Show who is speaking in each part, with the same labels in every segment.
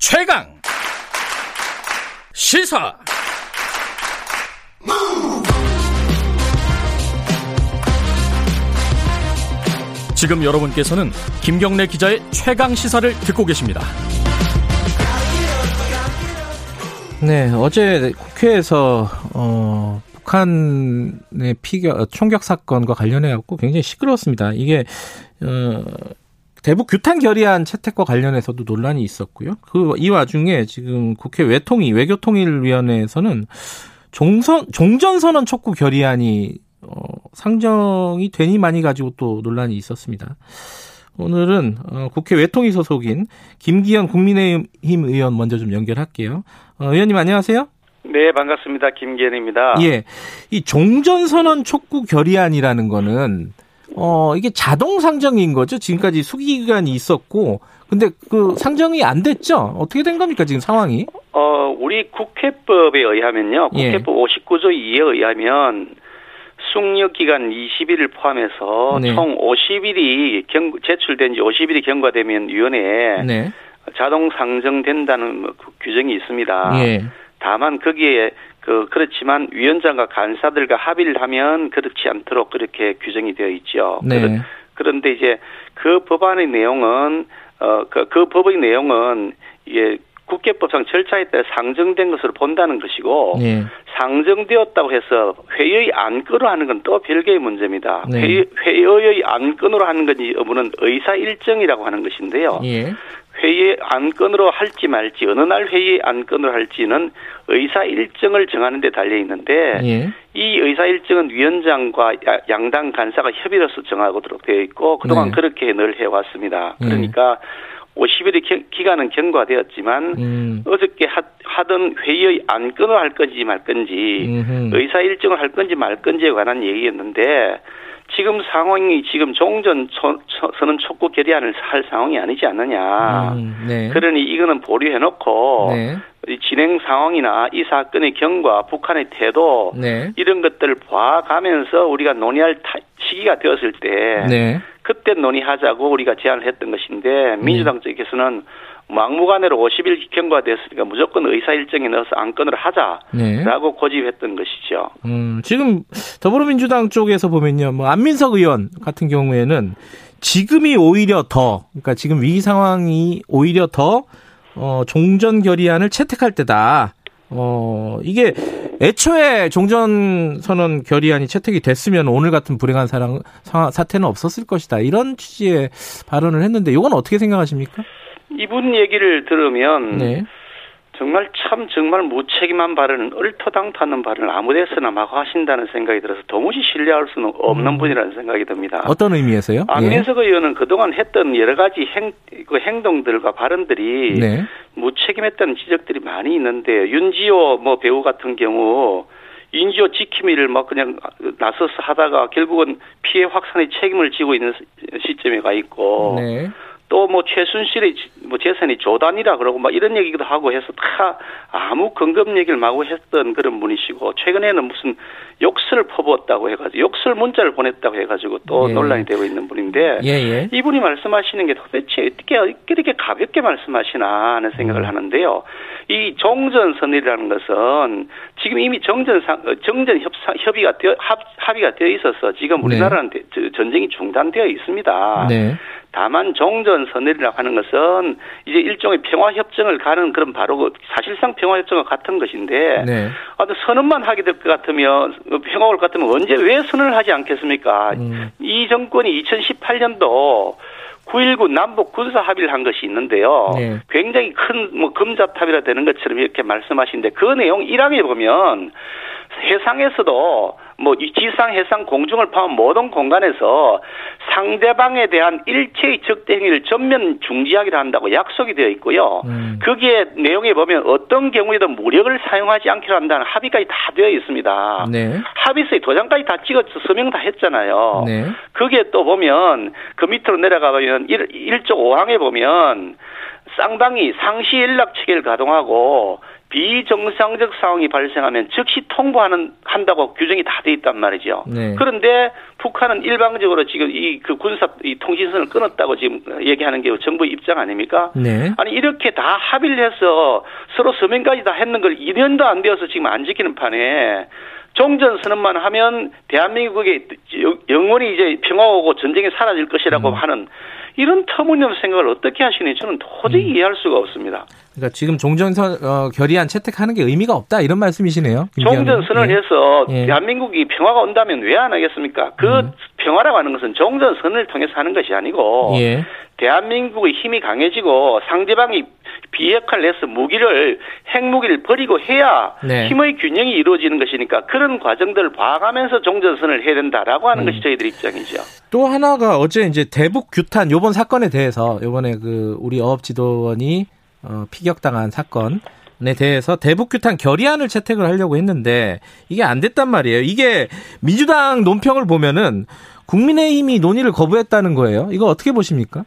Speaker 1: 최강 시사 지금 여러분께서는 김경래 기자의 최강 시사를 듣고 계십니다.
Speaker 2: 네, 어제 국회에서 어, 북한의 피격 총격 사건과 관련해 갖고 굉장히 시끄러웠습니다. 이게 어, 대북 규탄 결의안 채택과 관련해서도 논란이 있었고요. 그 이 와중에 지금 국회 외통위 외교통일위원회에서는 종선 종전선언 촉구 결의안이 어, 상정이 되니 많이 가지고 또 논란이 있었습니다. 오늘은 어, 국회 외통위 소속인 김기현 국민의힘 의원 먼저 좀 연결할게요. 어, 의원님 안녕하세요.
Speaker 3: 네, 반갑습니다. 김기현입니다.
Speaker 2: 예. 이 종전선언 촉구 결의안이라는 거는 어, 이게 자동 상정인 거죠? 지금까지 수기 기간이 있었고, 근데 그 상정이 안 됐죠? 어떻게 된 겁니까, 지금 상황이?
Speaker 3: 어, 우리 국회법에 의하면요.
Speaker 2: 예.
Speaker 3: 국회법 59조 2에 의하면 숙려 기간 20일을 포함해서
Speaker 2: 네.
Speaker 3: 총 50일이 경, 제출된 지 50일이 경과되면 위원회에
Speaker 2: 네.
Speaker 3: 자동 상정된다는 뭐그 규정이 있습니다.
Speaker 2: 예.
Speaker 3: 다만 거기에 그 그렇지만 위원장과 간사들과 합의를 하면 그렇지 않도록 그렇게 규정이 되어 있죠.
Speaker 2: 네.
Speaker 3: 그런- 그런데 이제 그 법안의 내용은 어그 그 법의 내용은 이게 국회법상 절차에 따라 상정된 것으로 본다는 것이고
Speaker 2: 예.
Speaker 3: 상정되었다고 해서 회의 안건으로 하는 건 또 별개의 문제입니다.
Speaker 2: 네.
Speaker 3: 회의, 회의의 안건으로 하는 건지 여부는 의사 일정이라고 하는 것인데요.
Speaker 2: 예.
Speaker 3: 회의 안건으로 할지 말지 어느 날 회의 안건으로 할지는 의사 일정을 정하는 데 달려 있는데
Speaker 2: 예.
Speaker 3: 이 의사 일정은 위원장과 야- 양당 간사가 협의로서 정하도록 되어 있고 그동안
Speaker 2: 네.
Speaker 3: 그렇게 늘 해왔습니다.
Speaker 2: 예.
Speaker 3: 그러니까 50일의 기 간은 경과되었지만
Speaker 2: 음.
Speaker 3: 어저께 하, 하던 회의의 안건을 할 건지 말 건지
Speaker 2: 음흠.
Speaker 3: 의사 일정을 할 건지 말 건지에 관한 얘기였는데 지금 상황이 지금 종전 선언 촉구 결의안을 할 상황이 아니지 않느냐.
Speaker 2: 음, 네.
Speaker 3: 그러니 이거는 보류해놓고
Speaker 2: 네.
Speaker 3: 이 진행 상황이나 이 사건의 경과, 북한의 태도
Speaker 2: 네.
Speaker 3: 이런 것들을 봐가면서 우리가 논의할 타- 시기가 되었을 때
Speaker 2: 네.
Speaker 3: 그때 논의하자고 우리가 제안을 했던 것인데 민주당 쪽에서는 막무가내로 50일 경과 됐으니까 무조건 의사 일정에 넣어서 안건을
Speaker 2: 네.
Speaker 3: 하자라고 고집했던 것이죠.
Speaker 2: 음, 지금 더불어민주당 쪽에서 보면요, 뭐 안민석 의원 같은 경우에는 지금이 오히려 더, 그러니까 지금 위기 상황이 오히려 더 어, 종전 결의안을 채택할 때다. 어, 이게 애초에 종전 선언 결의안이 채택이 됐으면 오늘 같은 불행한 사랑, 사, 사태는 없었을 것이다. 이런 취지의 발언을 했는데 이건 어떻게 생각하십니까?
Speaker 3: 이분 얘기를 들으면
Speaker 2: 네.
Speaker 3: 정말 참 정말 무책임한 발언은 얼토당토하는 발언을 아무데서나 막 하신다는 생각이 들어서 도무지 신뢰할 수는 없는
Speaker 2: 음.
Speaker 3: 분이라는 생각이 듭니다.
Speaker 2: 어떤 의미에서요?
Speaker 3: 안민석 의원은 그동안 했던 여러 가지 행, 그 행동들과
Speaker 2: 예.
Speaker 3: 발언들이
Speaker 2: 네.
Speaker 3: 무책임했다는 지적들이 많이 있는데 윤지호 뭐 배우 같은 경우 인지호 지킴이를 막 그냥 나서서 하다가 결국은 피해 확산의 책임을 지고 있는 시- 시점에 가 있고
Speaker 2: 네.
Speaker 3: 또 뭐 최순실의 지- 뭐 재산이 조단이라 그러고 막 이런 얘기도 하고 해서 다 아무 근거 없는 얘기를 마구 했던 그런 분이시고 최근에는 무슨 욕설 퍼부었다고 해가지고 욕설 문자를 보냈다고 해가지고 또
Speaker 2: 예.
Speaker 3: 논란이 되고 있는 분인데
Speaker 2: 예, 예.
Speaker 3: 이분이 말씀하시는 게 도대체 어떻게 이렇게 가볍게 말씀하시나 하는 생각을
Speaker 2: 음.
Speaker 3: 하는데요. 이 종전선언이라는 것은 지금 이미 정전상 어, 정전 협상 협의가 되어 합, 합의가 되어 있어서 지금 우리나라는 대- 저- 전쟁이 중단되어 있습니다.
Speaker 2: 네.
Speaker 3: 다만 종전 선언이라고 하는 것은 이제 일종의 평화 협정을 가는 그런 바로 그 사실상 평화 협정과 같은 것인데
Speaker 2: 네.
Speaker 3: 아, 또 선언만 하게 될 것 같으면 어, 평화 올 것 같으면 언제 왜 선언을 하지 않겠습니까?
Speaker 2: 음.
Speaker 3: 이 정권이 2018년도 9.19 남북 군사 합의를 한 것이 있는데요.
Speaker 2: 네.
Speaker 3: 굉장히 큰 뭐 금자탑이라 되는 것처럼 이렇게 말씀하시는데 그 내용 1항에 보면 해상에서도 뭐 이 지상, 해상, 공중을 포함한 모든 공간에서 상대방에 대한 일체의 적대 행위를 전면 중지하기로 한다고 약속이 되어 있고요.
Speaker 2: 음.
Speaker 3: 거기에 내용에 보면 어떤 경우에도 무력을 사용하지 않기로 한다는 합의까지 다 되어 있습니다.
Speaker 2: 네.
Speaker 3: 합의서에 도장까지 다 찍어서 서명 다 했잖아요.
Speaker 2: 네.
Speaker 3: 거기에 또 보면 그 밑으로 내려가 보면 1, 조 5항에 보면 쌍방이 상시 연락 체계를 가동하고 비정상적 상황이 발생하면 즉시 통보하는 한다고 규정이 다 돼 있단 말이죠.
Speaker 2: 네.
Speaker 3: 그런데 북한은 일방적으로 지금 이 그 군사 이 통신선을 끊었다고 지금 얘기하는 게 정부 입장 아닙니까?
Speaker 2: 네.
Speaker 3: 아니 이렇게 다 합의를 해서 서로 서명까지 다 했는 걸 2년도 안 되어서 지금 안 지키는 판에 종전 선언만 하면 대한민국의 영원히 이제 평화가 오고 전쟁이 사라질 것이라고
Speaker 2: 음.
Speaker 3: 하는 이런 터무니없는 생각을 어떻게 하시는지 저는 도저히
Speaker 2: 음.
Speaker 3: 이해할 수가 없습니다.
Speaker 2: 그러니까 지금 종전선 어, 결의안 채택하는 게 의미가 없다 이런 말씀이시네요. 김기현
Speaker 3: 종전
Speaker 2: 의원.
Speaker 3: 선언을
Speaker 2: 예.
Speaker 3: 해서
Speaker 2: 예.
Speaker 3: 대한민국이 평화가 온다면 왜 안 하겠습니까? 그
Speaker 2: 음.
Speaker 3: 평화라고 하는 것은 종전 선언을 통해서 하는 것이 아니고
Speaker 2: 예.
Speaker 3: 대한민국의 힘이 강해지고 상대방이 비핵화를 해서 무기를 핵무기를 버리고 해야
Speaker 2: 네.
Speaker 3: 힘의 균형이 이루어지는 것이니까 그런 과정들을 봐가면서 종전선을 해야 된다라고 하는
Speaker 2: 음.
Speaker 3: 것이 저희들 입장이죠.
Speaker 2: 또 하나가 어제 이제 대북 규탄 요번 사건에 대해서 요번에 그 우리 어업 지도원이 어, 피격당한 사건에 대해서 대북 규탄 결의안을 채택을 하려고 했는데 이게 안 됐단 말이에요. 이게 민주당 논평을 보면은 국민의힘이 논의를 거부했다는 거예요. 이거 어떻게 보십니까?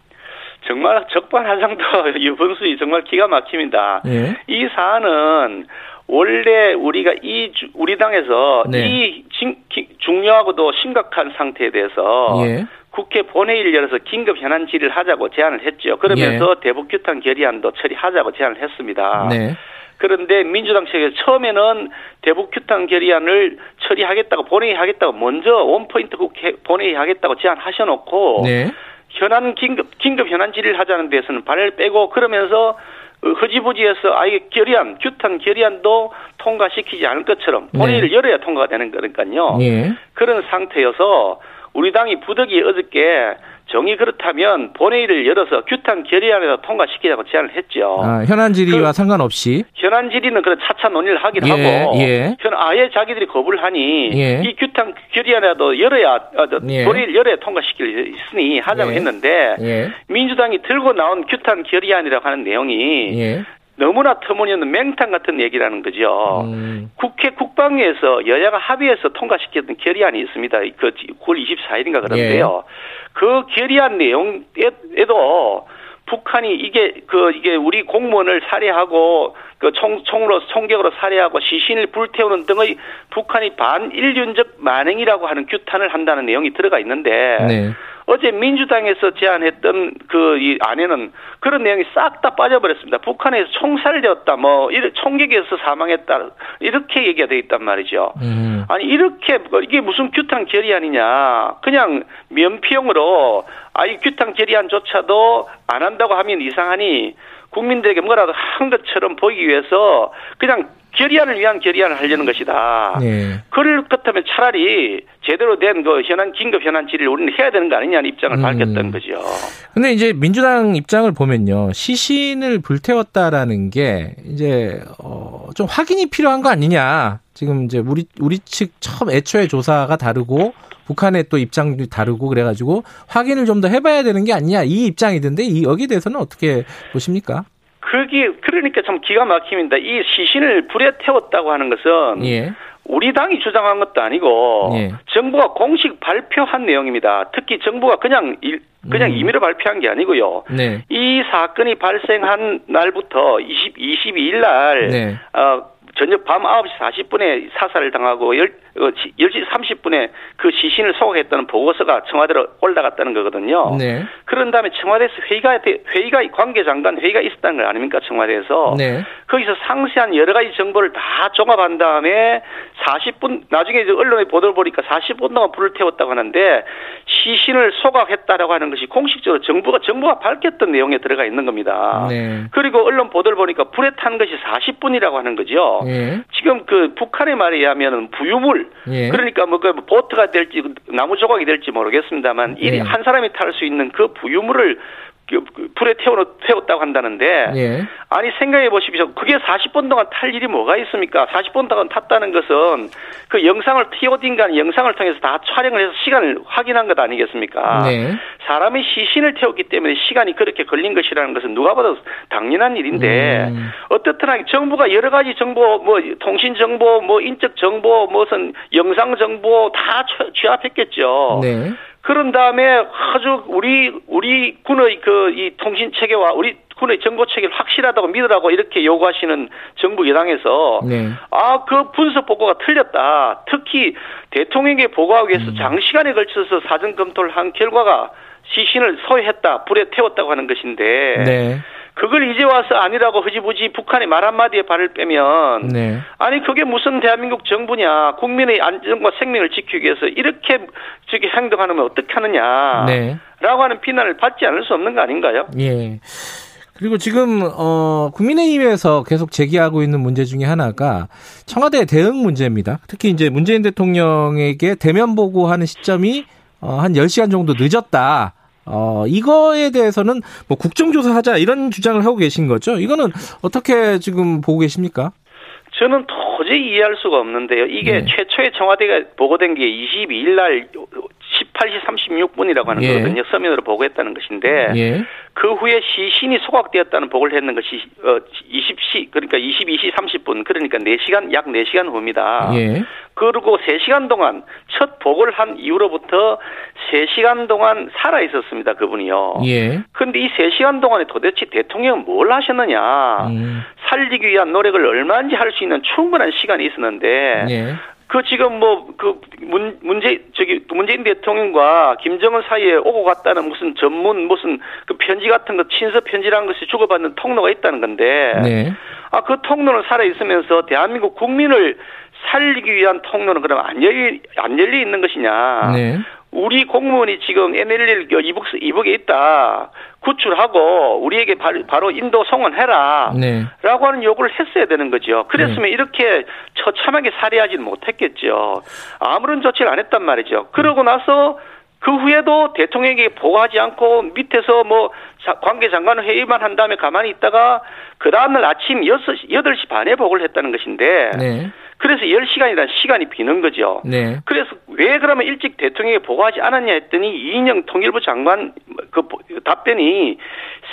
Speaker 3: 정말 적반하장도 유분수이 정말 기가 막힙니다.
Speaker 2: 예.
Speaker 3: 이 사안은 원래 우리가 이 주- 우리 당에서
Speaker 2: 네.
Speaker 3: 이 진- 기- 중요하고도 심각한 상태에 대해서
Speaker 2: 예.
Speaker 3: 국회 본회의를 열어서 긴급 현안 질의를 하자고 제안을 했죠. 그러면서 대북 규탄 결의안도 처리하자고 제안을 했습니다.
Speaker 2: 네.
Speaker 3: 그런데 민주당 측에서 처음에는 대북 규탄 결의안을 처리하겠다고 본회의 하겠다고 먼저 원포인트 국회 본회의 하겠다고 제안하셔놓고
Speaker 2: 네.
Speaker 3: 현안 긴급 긴급 현안 질의를 하자는 데서는 발을 빼고 그러면서 어, 흐지부지해서 아예 결의안 규탄 결의안도 통과시키지 않을 것처럼 본회의를 열어야 통과가 되는 거니까요.
Speaker 2: 예.
Speaker 3: 그런 상태여서 우리 당이 부득이 어저께 정이 그렇다면 본회의를 열어서 규탄 결의안에서 통과시키자고 제안을 했죠.
Speaker 2: 아, 현안 질의와
Speaker 3: 그-
Speaker 2: 상관없이
Speaker 3: 현안 질의는 그런 차차 논의를 하긴
Speaker 2: 예,
Speaker 3: 하고
Speaker 2: 예.
Speaker 3: 현 아예 자기들이 거부를 하니
Speaker 2: 예.
Speaker 3: 이 규탄 결의안이라도 열어야 어, 저,
Speaker 2: 예.
Speaker 3: 본회의를 열어야 통과시킬 있으니 하자고
Speaker 2: 예.
Speaker 3: 했는데
Speaker 2: 예.
Speaker 3: 민주당이 들고 나온 규탄 결의안이라고 하는 내용이
Speaker 2: 예.
Speaker 3: 너무나 터무니없는 맹탕 같은 얘기라는 거죠.
Speaker 2: 음,
Speaker 3: 국회 국방위에서 여야가 합의해서 통과시켰던 결의안이 있습니다. 그 9월 24일인가 그런데요.
Speaker 2: 예.
Speaker 3: 그 결의안 내용에도 북한이 이게 그 이게 우리 공무원을 살해하고 그 총, 총으로 총격으로 살해하고 시신을 불태우는 등의 북한이 반인륜적 만행이라고 하는 규탄을 한다는 내용이 들어가 있는데
Speaker 2: 네.
Speaker 3: 어제 민주당에서 제안했던 그 이 안에는 그런 내용이 싹 다 빠져버렸습니다. 북한에서 총살되었다, 뭐 총격에서 사망했다 이렇게 얘기가 돼 있단 말이죠.
Speaker 2: 음.
Speaker 3: 아니 이렇게 뭐 이게 무슨 규탄 결의안이냐? 그냥 면피용으로 아이 규탄 결의안조차도 안 한다고 하면 이상하니 국민들에게 뭐라도 한 것처럼 보이기 위해서 그냥 결의안을 위한 결의안을 하려는 것이다.
Speaker 2: 네.
Speaker 3: 그럴 것 같으면 차라리 제대로 된 그 현안 긴급 현안 질의를 우리는 해야 되는 거 아니냐는 입장을
Speaker 2: 음.
Speaker 3: 밝혔던 거죠.
Speaker 2: 근데 이제 민주당 입장을 보면요. 시신을 불태웠다라는 게 이제 어, 좀 확인이 필요한 거 아니냐. 지금 이제 우리 우리 측 처음 애초에 조사가 다르고 북한의 또 입장도 다르고 그래가지고 확인을 좀 더 해봐야 되는 게 아니냐 이 입장이던데 이 여기에 대해서는 어떻게 보십니까?
Speaker 3: 그게 그러니까 참 기가 막힙니다. 이 시신을 불에 태웠다고 하는 것은
Speaker 2: 예,
Speaker 3: 우리 당이 주장한 것도 아니고
Speaker 2: 예.
Speaker 3: 정부가 공식 발표한 내용입니다. 특히 정부가 그냥 일, 그냥
Speaker 2: 음.
Speaker 3: 임의로 발표한 게 아니고요.
Speaker 2: 네,
Speaker 3: 이 사건이 발생한 날부터 20, 22일 날
Speaker 2: 네.
Speaker 3: 어, 저녁 밤 9시 40분에 사살을 당하고 10, 어, 10시 30분에 그 시신을 소각했다는 보고서가 청와대로 올라갔다는 거거든요.
Speaker 2: 네,
Speaker 3: 그런 다음에 청와대에서 회의가 돼- 회의가 관계장관 회의가 있었다는 거 아닙니까 청와대에서?
Speaker 2: 네,
Speaker 3: 거기서 상세한 여러 가지 정보를 다 종합한 다음에 40분 나중에 언론에 보도를 보니까 40분 동안 불을 태웠다고 하는데 시신을 소각했다라고 하는 것이 공식적으로 정부가 정부가 밝혔던 내용에 들어가 있는 겁니다.
Speaker 2: 네.
Speaker 3: 그리고 언론 보도를 보니까 불에 탄 것이 40분이라고 하는 거죠.
Speaker 2: 예,
Speaker 3: 지금 그 북한의 말에 의하면은 부유물
Speaker 2: 예.
Speaker 3: 그러니까 뭐 그 보트가 될지 나무 조각이 될지 모르겠습니다만
Speaker 2: 예.
Speaker 3: 이한 사람이 탈 수 있는 그 부유물을 불에 태워 태웠다고 한다는데
Speaker 2: 예,
Speaker 3: 아니 생각해 보십시오. 그게 40분 동안 탈 일이 뭐가 있습니까? 40분 동안 탔다는 것은 그 영상을 티오딘간 영상을 통해서 다 촬영을 해서 시간을 확인한 것 아니겠습니까?
Speaker 2: 네.
Speaker 3: 사람이 시신을 태웠기 때문에 시간이 그렇게 걸린 것이라는 것은 누가 봐도 당연한 일인데
Speaker 2: 음.
Speaker 3: 어떻든 정부가 여러 가지 정보 뭐 통신 정보 뭐 인적 정보 무슨 영상 정보 다 취- 취합했겠죠.
Speaker 2: 네.
Speaker 3: 그런 다음에 아주 우리 우리 군의 그 이 통신 체계와 우리 박근혜 정부 체계를 확실하다고 믿으라고 이렇게 요구하시는 정부 여당에서
Speaker 2: 네.
Speaker 3: 아그 분석 보고가 틀렸다. 특히 대통령에게 보고하기 위해서 장시간에 걸쳐서 사전 검토를 한 결과가 시신을 소외했다, 불에 태웠다고 하는 것인데
Speaker 2: 네.
Speaker 3: 그걸 이제 와서 아니라고 흐지부지 북한의 말 한마디에 발을 빼면
Speaker 2: 네.
Speaker 3: 아니 그게 무슨 대한민국 정부냐 국민의 안전과 생명을 지키기 위해서 이렇게 저기 행동하면 어떻게 하느냐
Speaker 2: 네.
Speaker 3: 라고 하는 비난을 받지 않을 수 없는 거 아닌가요?
Speaker 2: 예. 그리고 지금 어 국민의힘에서 계속 제기하고 있는 문제 중에 하나가 청와대 대응 문제입니다. 특히 이제 문재인 대통령에게 대면 보고하는 시점이 어한 10시간 정도 늦었다. 어 이거에 대해서는 뭐 국정조사 하자 이런 주장을 하고 계신 거죠. 이거는 어떻게 지금 보고 계십니까?
Speaker 3: 저는 도저히 이해할 수가 없는데요. 이게
Speaker 2: 네.
Speaker 3: 최초의 청와대가 보고된 게 22일 날 18시 36분이라고 하는
Speaker 2: 예.
Speaker 3: 거거든요. 서면으로 보고했다는 것인데
Speaker 2: 예.
Speaker 3: 그 후에 시신이 소각되었다는 보고를 했는 것이 어 20시 그러니까 22시 30분 그러니까 4시간 약 4시간 후입니다.
Speaker 2: 예.
Speaker 3: 그리고 3시간 동안 첫 보고를 한 이후로부터 3시간 동안 살아 있었습니다. 그분이요.
Speaker 2: 예.
Speaker 3: 근데 이 3시간 동안에 도대체 대통령은 뭘 하셨느냐?
Speaker 2: 음.
Speaker 3: 살리기 위한 노력을 얼마인지 할 수 있는 충분한 시간이 있었는데
Speaker 2: 예.
Speaker 3: 그 지금 뭐그 문제 저기 문재인 대통령과 김정은 사이에 오고 갔다는 무슨 전문 무슨 그 편지 같은 거 친서 편지라는 것이 주고받는 통로가 있다는 건데
Speaker 2: 네.
Speaker 3: 아그 통로는 살아 있으면서 대한민국 국민을 살리기 위한 통로는 그럼 안 열리 안 열려 있는 것이냐?
Speaker 2: 네.
Speaker 3: 우리 공무원이 지금 NLL 이북 이북에 있다 구출하고 우리에게 바로, 인도 송원해라.
Speaker 2: 네.
Speaker 3: 라고 하는 요구를 했어야 되는 거죠. 그랬으면 이렇게 처참하게 살해하지는 못했겠죠. 아무런 조치를 안 했단 말이죠. 그러고 나서 그 후에도 대통령에게 보고하지 않고 밑에서 뭐 자- 관계 장관 회의만 한 다음에 가만히 있다가 그 다음날 아침 6시, 8시 반에 보고를 했다는 것인데
Speaker 2: 네.
Speaker 3: 그래서 10시간이라는 시간이 비는 거죠.
Speaker 2: 네.
Speaker 3: 그래서 왜 그러면 일찍 대통령에게 보고하지 않았냐 했더니 이인영 통일부 장관 그 보- 답변이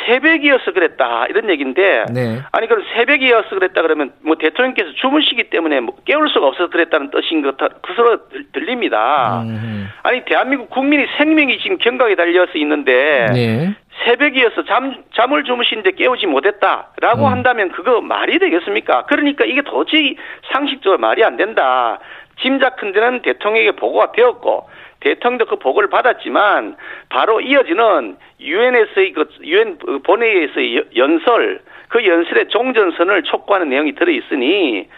Speaker 3: 새벽이어서 그랬다 이런 얘기인데
Speaker 2: 네.
Speaker 3: 아니 그럼 새벽이어서 그랬다 그러면 뭐 대통령께서 주무시기 때문에 뭐 깨울 수가 없어서 그랬다는 뜻인 것 그스로 들립니다.
Speaker 2: 음.
Speaker 3: 아니 대한민국 국민이 생명이 지금 경각에 달려서 있는데
Speaker 2: 네.
Speaker 3: 새벽이어서 잠, 잠을 주무시는데 깨우지 못했다라고
Speaker 2: 음.
Speaker 3: 한다면 그거 말이 되겠습니까? 그러니까 이게 도저히 상식적으로 말이 안 된다. 짐작컨대는 대통령에게 보고가 되었고 대통령도 그 보고를 받았지만 바로 이어지는 유엔에서의 그 유엔 본회의에서의 여- 연설 그 연설의 종전선을 촉구하는 내용이 들어 있으니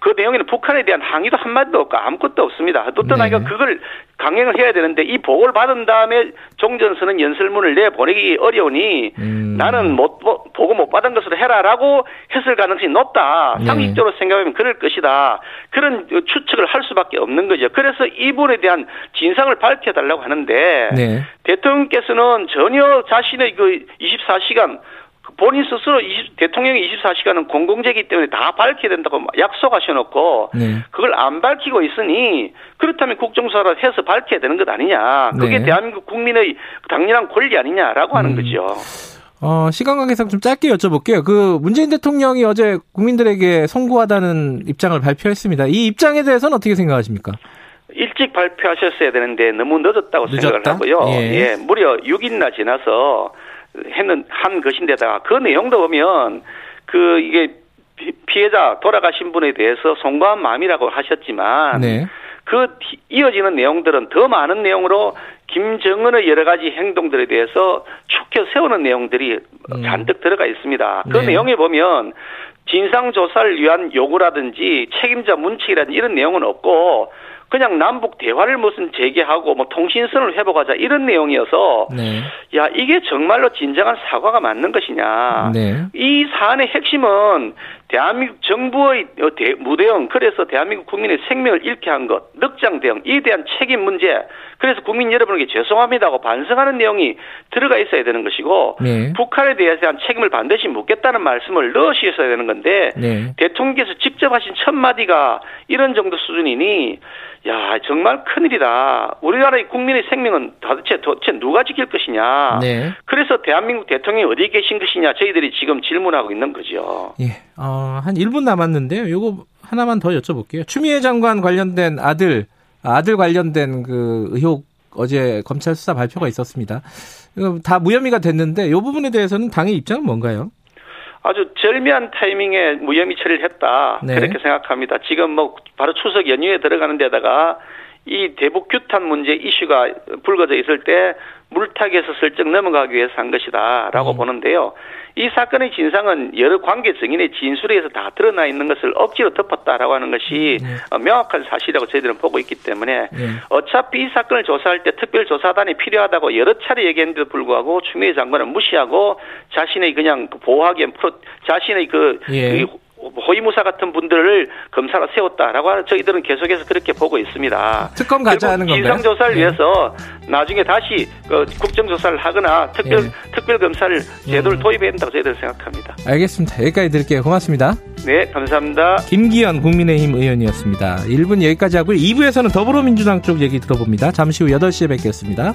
Speaker 3: 그 내용에는 북한에 대한 항의도 한마디도 없고 아무것도 없습니다. 또 떠나니까
Speaker 2: 네.
Speaker 3: 그걸 강행을 해야 되는데 이 보고를 받은 다음에 종전선은 연설문을 내 보내기 어려우니
Speaker 2: 음.
Speaker 3: 나는 못 보- 보고 못 받은 것으로 해라라고 했을 가능성이 높다.
Speaker 2: 네.
Speaker 3: 상식적으로 생각하면 그럴 것이다. 그런 추측을 할 수밖에 없는 거죠. 그래서 이분에 대한 진상을 밝혀달라고 하는데
Speaker 2: 네.
Speaker 3: 대통령께서는 전혀 자신의 그 24시간 본인 스스로 20, 대통령의 24시간은 공공재이기 때문에 다 밝혀야 된다고 약속하셔놓고
Speaker 2: 네.
Speaker 3: 그걸 안 밝히고 있으니 그렇다면 국정조사를 해서 밝혀야 되는 것 아니냐. 그게
Speaker 2: 네.
Speaker 3: 대한민국 국민의 당연한 권리 아니냐라고 하는
Speaker 2: 음.
Speaker 3: 거죠.
Speaker 2: 어, 시간 관계상 좀 짧게 여쭤볼게요. 그 문재인 대통령이 어제 국민들에게 송구하다는 입장을 발표했습니다. 이 입장에 대해서는 어떻게 생각하십니까?
Speaker 3: 일찍 발표하셨어야 되는데 너무 늦었다고 생각을
Speaker 2: 늦었다?
Speaker 3: 하고요.
Speaker 2: 예.
Speaker 3: 예. 무려 6일이나 지나서 했는 한 것인데다가 그 내용도 보면 그 이게 피- 피해자 돌아가신 분에 대해서 송구한 마음이라고 하셨지만
Speaker 2: 네.
Speaker 3: 그 뒤- 이어지는 내용들은 더 많은 내용으로 김정은의 여러 가지 행동들에 대해서 축혀 세우는 내용들이
Speaker 2: 음.
Speaker 3: 잔뜩 들어가 있습니다. 그
Speaker 2: 네.
Speaker 3: 내용에 보면 진상 조사를 위한 요구라든지 책임자 문책이라든지 이런 내용은 없고 그냥 남북 대화를 무슨 재개하고 뭐 통신선을 회복하자 이런 내용이어서
Speaker 2: 네.
Speaker 3: 야 이게 정말로 진정한 사과가 맞는 것이냐
Speaker 2: 네.
Speaker 3: 이 사안의 핵심은 대한민국 정부의 어, 대- 무대응 그래서 대한민국 국민의 생명을 잃게 한 것, 늑장 대응 이에 대한 책임 문제 그래서 국민 여러분에게 죄송합니다고 반성하는 내용이 들어가 있어야 되는 것이고
Speaker 2: 네.
Speaker 3: 북한에 대한 책임을 반드시 묻겠다는 말씀을 넣으셨어야 되는 건데
Speaker 2: 네.
Speaker 3: 대통령께서 직접 하신 첫 마디가 이런 정도 수준이니 야 정말 큰일이다. 우리나라의 국민의 생명은 도대체 도대체 누가 지킬 것이냐.
Speaker 2: 네.
Speaker 3: 그래서 대한민국 대통령이 어디 계신 것이냐 저희들이 지금 질문하고 있는 거죠.
Speaker 2: 예. 어, 한 1분 남았는데요. 요거 하나만 더 여쭤볼게요. 추미애 장관 관련된 아들, 아들 관련된 그 의혹 어제 검찰 수사 발표가 있었습니다. 다 무혐의가 됐는데 이 부분에 대해서는 당의 입장은 뭔가요?
Speaker 3: 아주 절묘한 타이밍에 무혐의 처리를 했다. 네. 그렇게 생각합니다. 지금 뭐 바로 추석 연휴에 들어가는 데다가 이 대북 규탄 문제 이슈가 불거져 있을 때 물타기에서 슬쩍 넘어가기 위해서 한 것이다라고 음. 보는데요. 이 사건의 진상은 여러 관계 증인의 진술에 의해서 다 드러나 있는 것을 억지로 덮었다라고 하는 것이 네. 명확한 사실이라고 저희들은 보고 있기 때문에 네. 어차피 이 사건을 조사할 때 특별조사단이 필요하다고 여러 차례 얘기했는데도 불구하고 추미애 장관은 무시하고 자신의 그냥 보호하기엔 프로 자신의 그 예. 호위무사 같은 분들을 검사로 세웠다라고 하는 저희들은 계속해서 그렇게 보고 있습니다.
Speaker 2: 특검 가자는 건가요?
Speaker 3: 진상조사를 네. 위해서 나중에 다시 그 국정조사를 하거나 특별 네. 특별 검사를 제도를 음. 도입해야 된다고 저희들은 생각합니다.
Speaker 2: 알겠습니다. 여기까지 드릴게요. 고맙습니다.
Speaker 3: 네, 감사합니다.
Speaker 2: 김기현 국민의힘 의원이었습니다. 1분 여기까지 하고요. 2부에서는 더불어민주당 쪽 얘기 들어봅니다. 잠시 후 8시에 뵙겠습니다.